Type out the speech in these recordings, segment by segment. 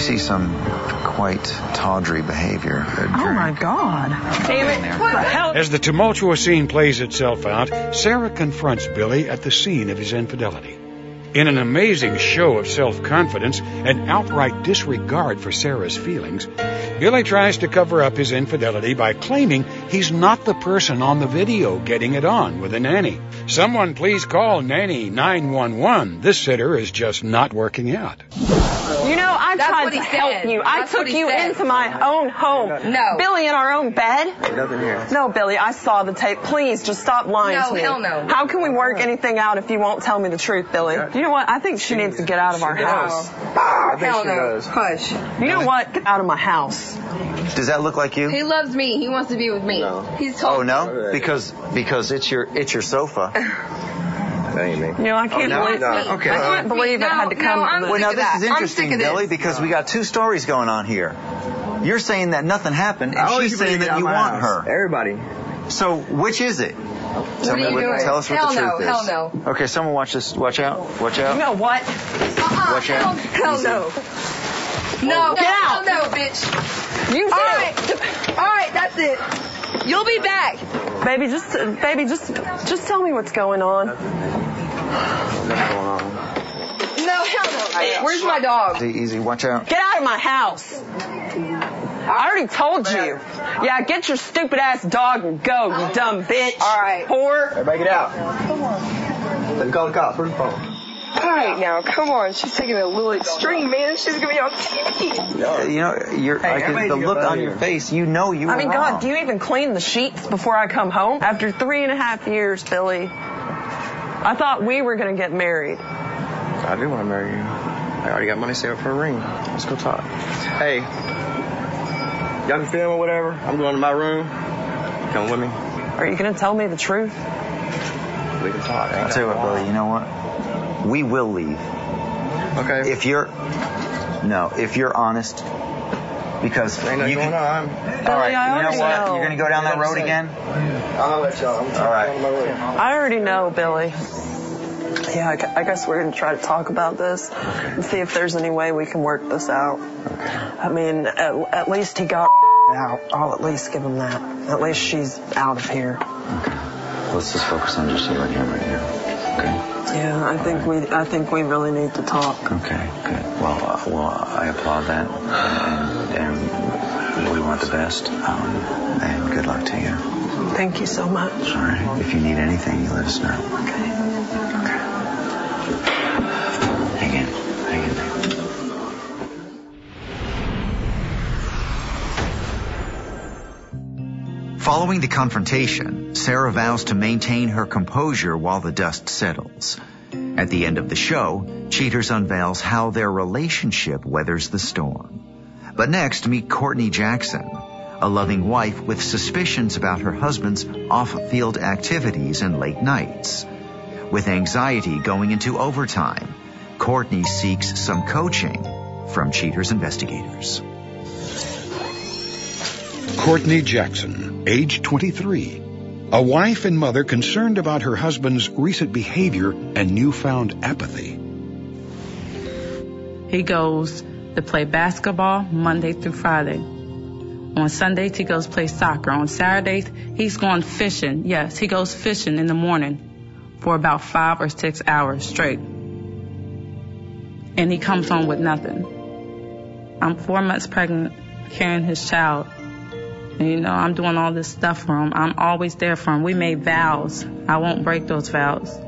we see some quite tawdry behavior. Oh my God. Damn it. What the hell? As the tumultuous scene plays itself out, Sara confronts Billy at the scene of his infidelity. In an amazing show of self-confidence and outright disregard for Sara's feelings, Billy tries to cover up his infidelity by claiming he's not the person on the video getting it on with a nanny. Someone please call Nanny 911. This sitter is just not working out. You know, I That's tried to he help said. you. I took you said. into my own home. No. Billy in our own bed? Nothing here. No, Billy, I saw the tape. Please, just stop lying No, to me. hell no. How can we work anything out if you won't tell me the truth, Billy? You know what? I think she needs to get out of our She house. does. I think Hell she no. does. Hush. You know what? Get out of my house. Does that look like you? He loves me. He wants to be with me. No. He's told Oh no, because because it's your it's your sofa. That ain't me. You know, I can't oh, no, believe no. Okay. I can't believe it had to come no, to I'm this. Well, now this that. is interesting, sick of this. Billy, because we got two stories going on here. You're saying that nothing happened, and oh, she's saying that you want house. her. Everybody. So which is it? What tell are me you what, doing? Tell us what Hell the no, truth hell is. no. Okay, someone watch this. Watch out. Watch out. You know what? Uh-uh. Watch out. Hell, hell no. No, Get hell no, bitch. You All right. All right, that's it. You'll be back. Baby, just, baby, just, just tell me what's going on. What's going on? No, hell no. Where's my dog? Easy, easy. Watch out. Get out of my house. I already told you. Yeah, get your stupid ass dog and go, you dumb bitch. All right. Whore. Everybody get out. Let me call the cops. Where's the phone? All right, now, come on. She's taking it a little extreme, man. She's gonna be on TV. You know, you're, I can, everybody the look out of on your face. You know you were I mean, wrong. God, do you even clean the sheets before I come home? After three and a half years, Billy. I thought we were gonna get married. I do want to marry you. I already got money saved up for a ring. Let's go talk. Hey, y'all can film or whatever. I'm going to my room. Come with me. Are you gonna tell me the truth? We can talk. I'll tell you what, Billy. You know what? We will leave Okay. if you're. No, if you're honest. Because Ain't nothing you going can, on. All right, Billy, I you know already what? know. You're gonna go down that road again. I'll let y'all. I'm All right. going to my room. I already know, Billy. Yeah, I guess we're gonna try to talk about this and see if there's any way we can work this out. I mean, at, at least he got out. I'll at least give him that. At least she's out of here. Okay. Let's just focus on just you and him right now. Yeah, I think we I think we really need to talk. Okay. Okay. Good. Well, uh, well, I applaud that, and, and we want the best. Um, and good luck to you. Thank you so much. All right. If you need anything, you let us know. Okay. Following the confrontation, Sara vows to maintain her composure while the dust settles. At the end of the show, Cheaters unveils how their relationship weathers the storm. But next, meet Courtney Jackson, a loving wife with suspicions about her husband's off-field activities and late nights. With anxiety going into overtime, Courtney seeks some coaching from Cheaters investigators. Courtney Jackson, age 23. A wife and mother concerned about her husband's recent behavior and newfound apathy. He goes to play basketball Monday through Friday. On Sundays, he goes play soccer. On Saturdays, he's going fishing. Yes, he goes fishing in the morning for about five or six hours straight. And he comes home with nothing. I'm four months pregnant, carrying his child. You know, I'm doing all this stuff for him. I'm always there for him. We made vows. I won't break those vows.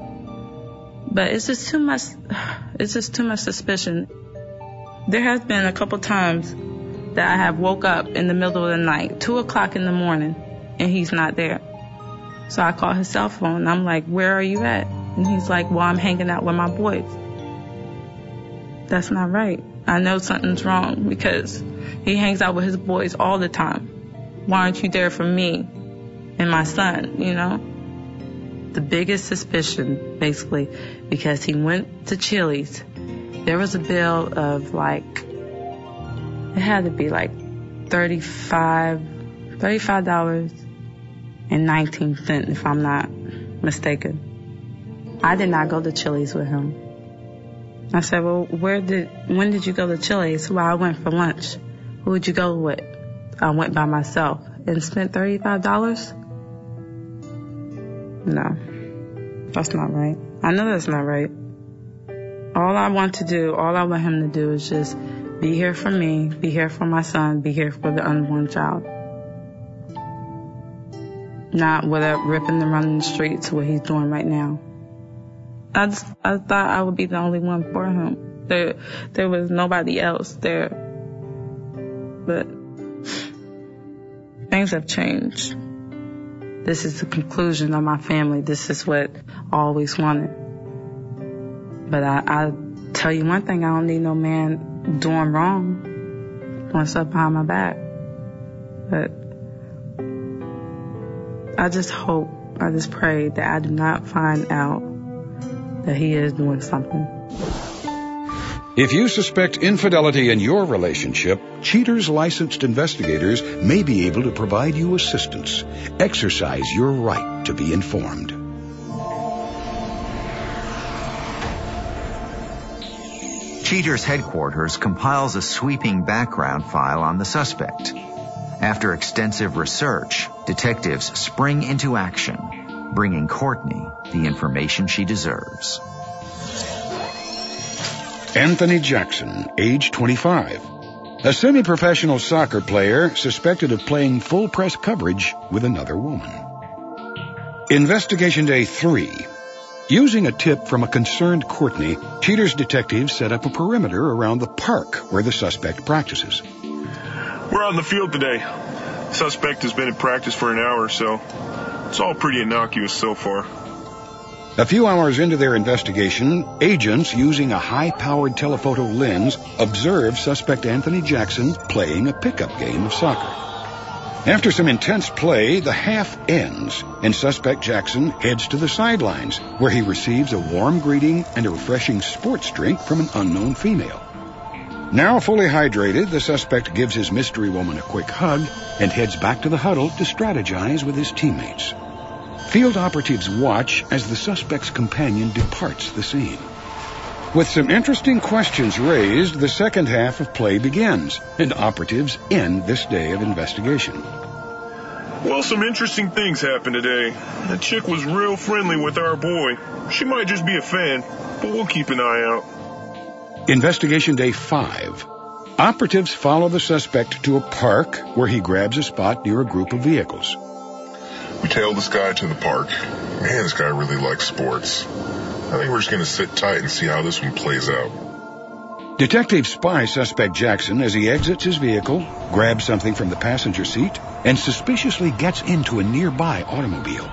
But it's just too much, it's just too much suspicion. There has been a couple times that I have woke up in the middle of the night, two o'clock in the morning, and he's not there. So I call his cell phone and I'm like, where are you at? And he's like, well, I'm hanging out with my boys. That's not right. I know something's wrong because he hangs out with his boys all the time. Why aren't you there for me and my son, you know? The biggest suspicion, basically, because he went to Chili's. There was a bill of like, it had to be like 35, $35 and 19 cents if I'm not mistaken. I did not go to Chili's with him. I said, well, where did, when did you go to Chili's? Well, I went for lunch. Who would you go with? I went by myself and spent $35? No, that's not right. I know that's not right. All I want to do, all I want him to do is just be here for me, be here for my son, be here for the unborn child. Not without ripping and running the streets, what he's doing right now. I just, I thought I would be the only one for him. There, there was nobody else there. But things have changed. This is the conclusion of my family. This is what I always wanted. But I, I tell you one thing, I don't need no man doing wrong, doing stuff behind my back. But I just hope, I just pray that I do not find out that he is doing something. If you suspect infidelity in your relationship, Cheaters licensed investigators may be able to provide you assistance. Exercise your right to be informed. Cheaters headquarters compiles a sweeping background file on the suspect. After extensive research, detectives spring into action, bringing Courtney the information she deserves. Anthony Jackson, age 25. A semi-professional soccer player suspected of playing full press coverage with another woman. Investigation Day 3. Using a tip from a concerned Courtney, Cheaters detectives set up a perimeter around the park where the suspect practices. We're on the field today. Suspect has been in practice for an hour or so. It's all pretty innocuous so far. A few hours into their investigation, agents using a high-powered telephoto lens observe suspect Anthony Jackson playing a pickup game of soccer. After some intense play, the half ends, and suspect Jackson heads to the sidelines, where he receives a warm greeting and a refreshing sports drink from an unknown female. Now fully hydrated, the suspect gives his mystery woman a quick hug and heads back to the huddle to strategize with his teammates. Field operatives watch as the suspect's companion departs the scene. With some interesting questions raised, the second half of play begins, and operatives end this day of investigation. Well, some interesting things happened today. That chick was real friendly with our boy. She might just be a fan, but we'll keep an eye out. Investigation Day 5. Operatives follow the suspect to a park where he grabs a spot near a group of vehicles. We tailed this guy to the park. Man, this guy really likes sports. I think we're just going to sit tight and see how this one plays out. Detectives spy suspect Jackson as he exits his vehicle, grabs something from the passenger seat, and suspiciously gets into a nearby automobile.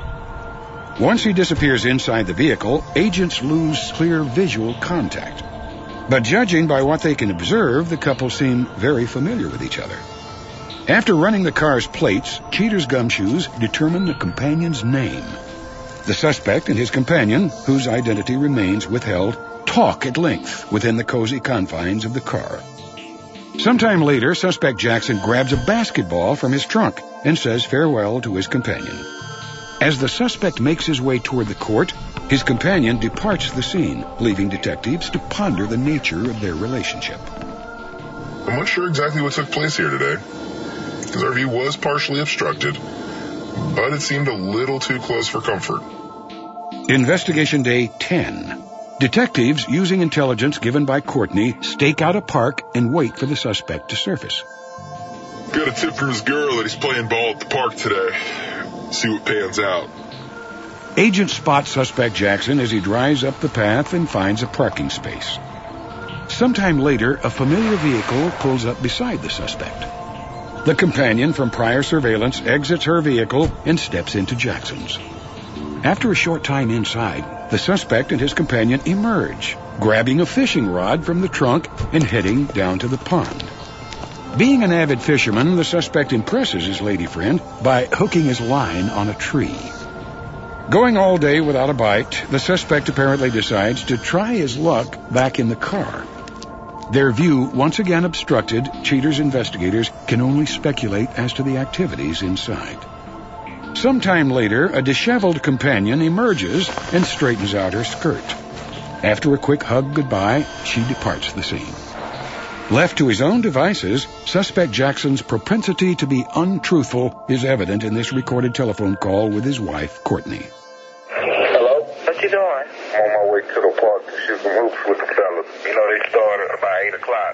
Once he disappears inside the vehicle, agents lose clear visual contact. But judging by what they can observe, the couple seem very familiar with each other. After running the car's plates, Cheater's gumshoes determine the companion's name. The suspect and his companion, whose identity remains withheld, talk at length within the cozy confines of the car. Sometime later, suspect Jackson grabs a basketball from his trunk and says farewell to his companion. As the suspect makes his way toward the court, his companion departs the scene, leaving detectives to ponder the nature of their relationship. I'm not sure exactly what took place here today, because our view was partially obstructed, but it seemed a little too close for comfort. Investigation Day 10. Detectives, using intelligence given by Courtney, stake out a park and wait for the suspect to surface. Got a tip from his girl that he's playing ball at the park today. See what pans out. Agent spots suspect Jackson as he drives up the path and finds a parking space. Sometime later, a familiar vehicle pulls up beside the suspect. The companion from prior surveillance exits her vehicle and steps into Jackson's. After a short time inside, the suspect and his companion emerge, grabbing a fishing rod from the trunk and heading down to the pond. Being an avid fisherman, the suspect impresses his lady friend by hooking his line on a tree. Going all day without a bite, the suspect apparently decides to try his luck back in the car. Their view once again obstructed, Cheaters investigators can only speculate as to the activities inside. Sometime later, a disheveled companion emerges and straightens out her skirt. After a quick hug goodbye, she departs the scene. Left to his own devices, suspect Jackson's propensity to be untruthful is evident in this recorded telephone call with his wife, Courtney. Hello? What you doing? I'm on my way to the park to shoot some hoops with the fellas. You know, they start about 8 o'clock.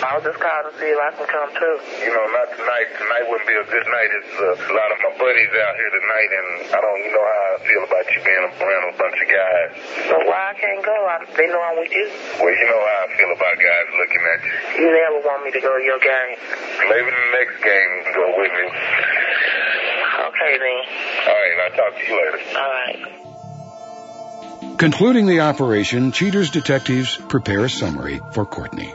I was just calling to see if I can come too. You know, not tonight. Tonight wouldn't be a good night. It's uh, a lot of my buddies out here tonight, and I don't, you know how I feel about you being around a bunch of guys. So why I can't go? I, they know I'm with you. Well, you know how I feel about guys looking at you. You never want me to go to your game. Maybe the next game you can go with me. Okay then. All right, I'll talk to you later. All right. Concluding the operation, Cheater's detectives prepare a summary for Courtney.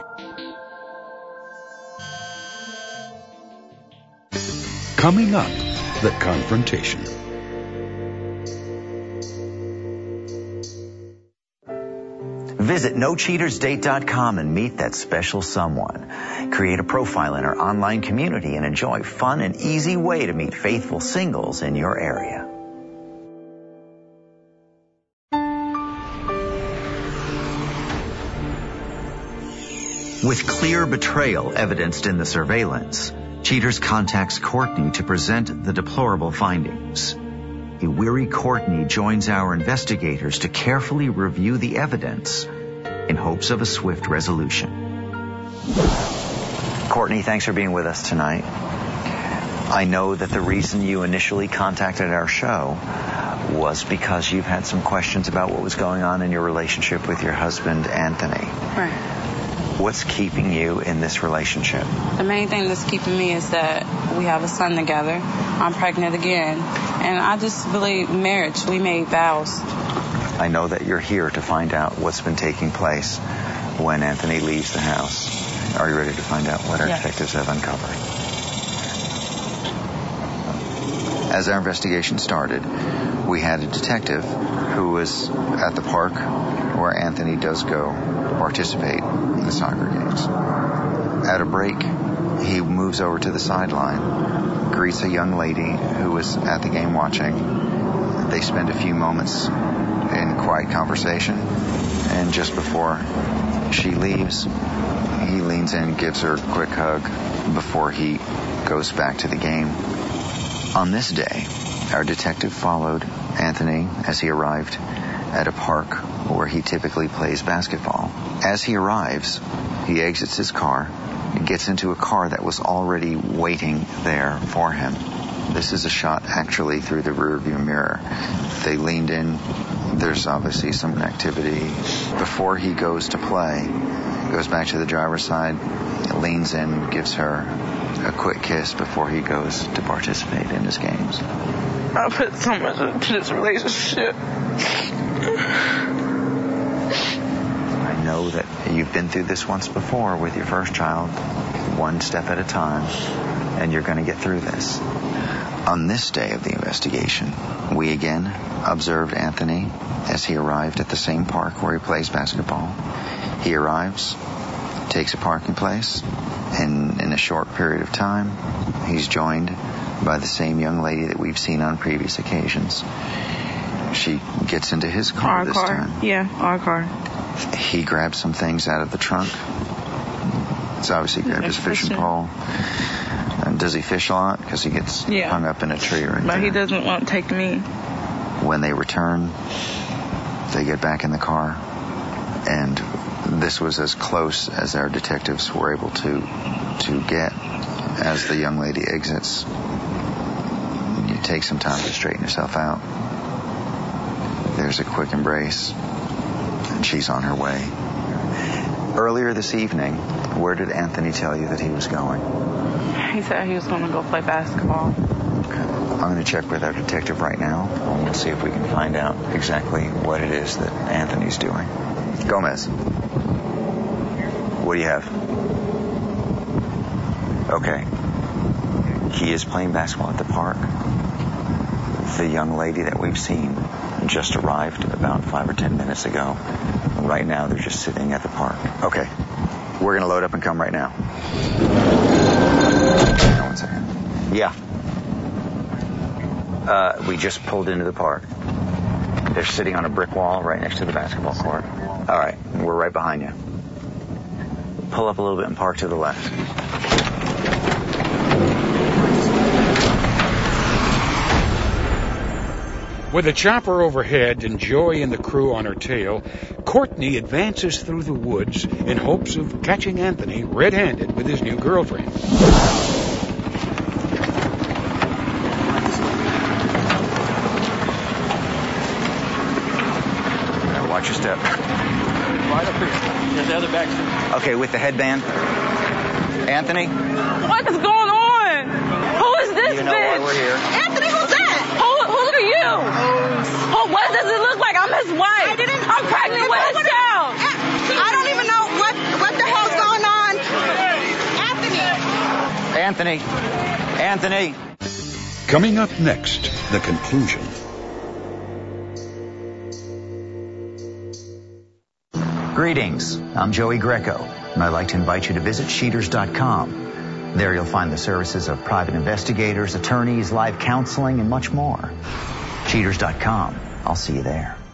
Coming up, the confrontation. Visit NoCheatersDate.com and meet that special someone. Create a profile in our online community and enjoy fun and easy way to meet faithful singles in your area. With clear betrayal evidenced in the surveillance, Cheaters contacts Courtney to present the deplorable findings. A weary Courtney joins our investigators to carefully review the evidence in hopes of a swift resolution. Courtney, thanks for being with us tonight. I know that the reason you initially contacted our show was because you've had some questions about what was going on in your relationship with your husband, Anthony. Right. What's keeping you in this relationship? The main thing that's keeping me is that we have a son together. I'm pregnant again. And I just believe marriage, we made vows. I know that you're here to find out what's been taking place when Anthony leaves the house. Are you ready to find out what our Yes. detectives have uncovered? As our investigation started, we had a detective who was at the park where Anthony does go participate in the soccer games. At a break, he moves over to the sideline, greets a young lady who was at the game watching. They spend a few moments in quiet conversation, and just before she leaves, he leans in, gives her a quick hug before he goes back to the game. On this day, our detective followed Anthony as he arrived at a park where he typically plays basketball. As he arrives, he exits his car and gets into a car that was already waiting there for him. This is a shot actually through the rearview mirror. They leaned in. There's obviously some activity. Before he goes to play, goes back to the driver's side, leans in, gives her a quick kiss before he goes to participate in his games. I put so much into this relationship. I know that you've been through this once before with your first child, one step at a time, and you're going to get through this. On this day of the investigation, we again observed Anthony as he arrived at the same park where he plays basketball. He arrives, takes a parking place, and in a short period of time, he's joined by the same young lady that we've seen on previous occasions. She gets into his car Our this car. time. Yeah, our car. He grabs some things out of the trunk. It's obviously grabbed his fishing pole. And does he fish a lot? Because he gets Yeah. hung up in a tree right But he doesn't want to take me. When they return, they get back in the car, and this was as close as our detectives were able to to get. As the young lady exits, you take some time to straighten yourself out. There's a quick embrace, and she's on her way. Earlier this evening, where did Anthony tell you that he was going? He said he was going to go play basketball. I'm going to check with our detective right now, and we'll see if we can find out exactly what it is that Anthony's doing. Gomez, what do you have? Okay. He is playing basketball at the park. The young lady that we've seen just arrived about five or ten minutes ago. Right now, they're just sitting at the park. Okay. We're going to load up and come right now. One second. Yeah. Uh, we just pulled into the park. They're sitting on a brick wall right next to the basketball court. All right, we're right behind you. Pull up a little bit and park to the left. With a chopper overhead and Joey and the crew on her tail, Courtney advances through the woods in hopes of catching Anthony red-handed with his new girlfriend. Now watch your step. Right up here. There's the other back. Okay, with the headband. Anthony, What is going on? Who is this you know bitch? why we're here. Anthony. Who, who are you? Who, what does it look like? I'm his wife. I didn't. I'm pregnant with his child. I don't even know what what the hell's going on. Anthony. Anthony, Anthony. Coming up next, the conclusion. Greetings. I'm Joey Greco, and I'd like to invite you to visit Cheaters.com. There you'll find the services of private investigators, attorneys, live counseling, and much more. Cheaters.com. I'll see you there.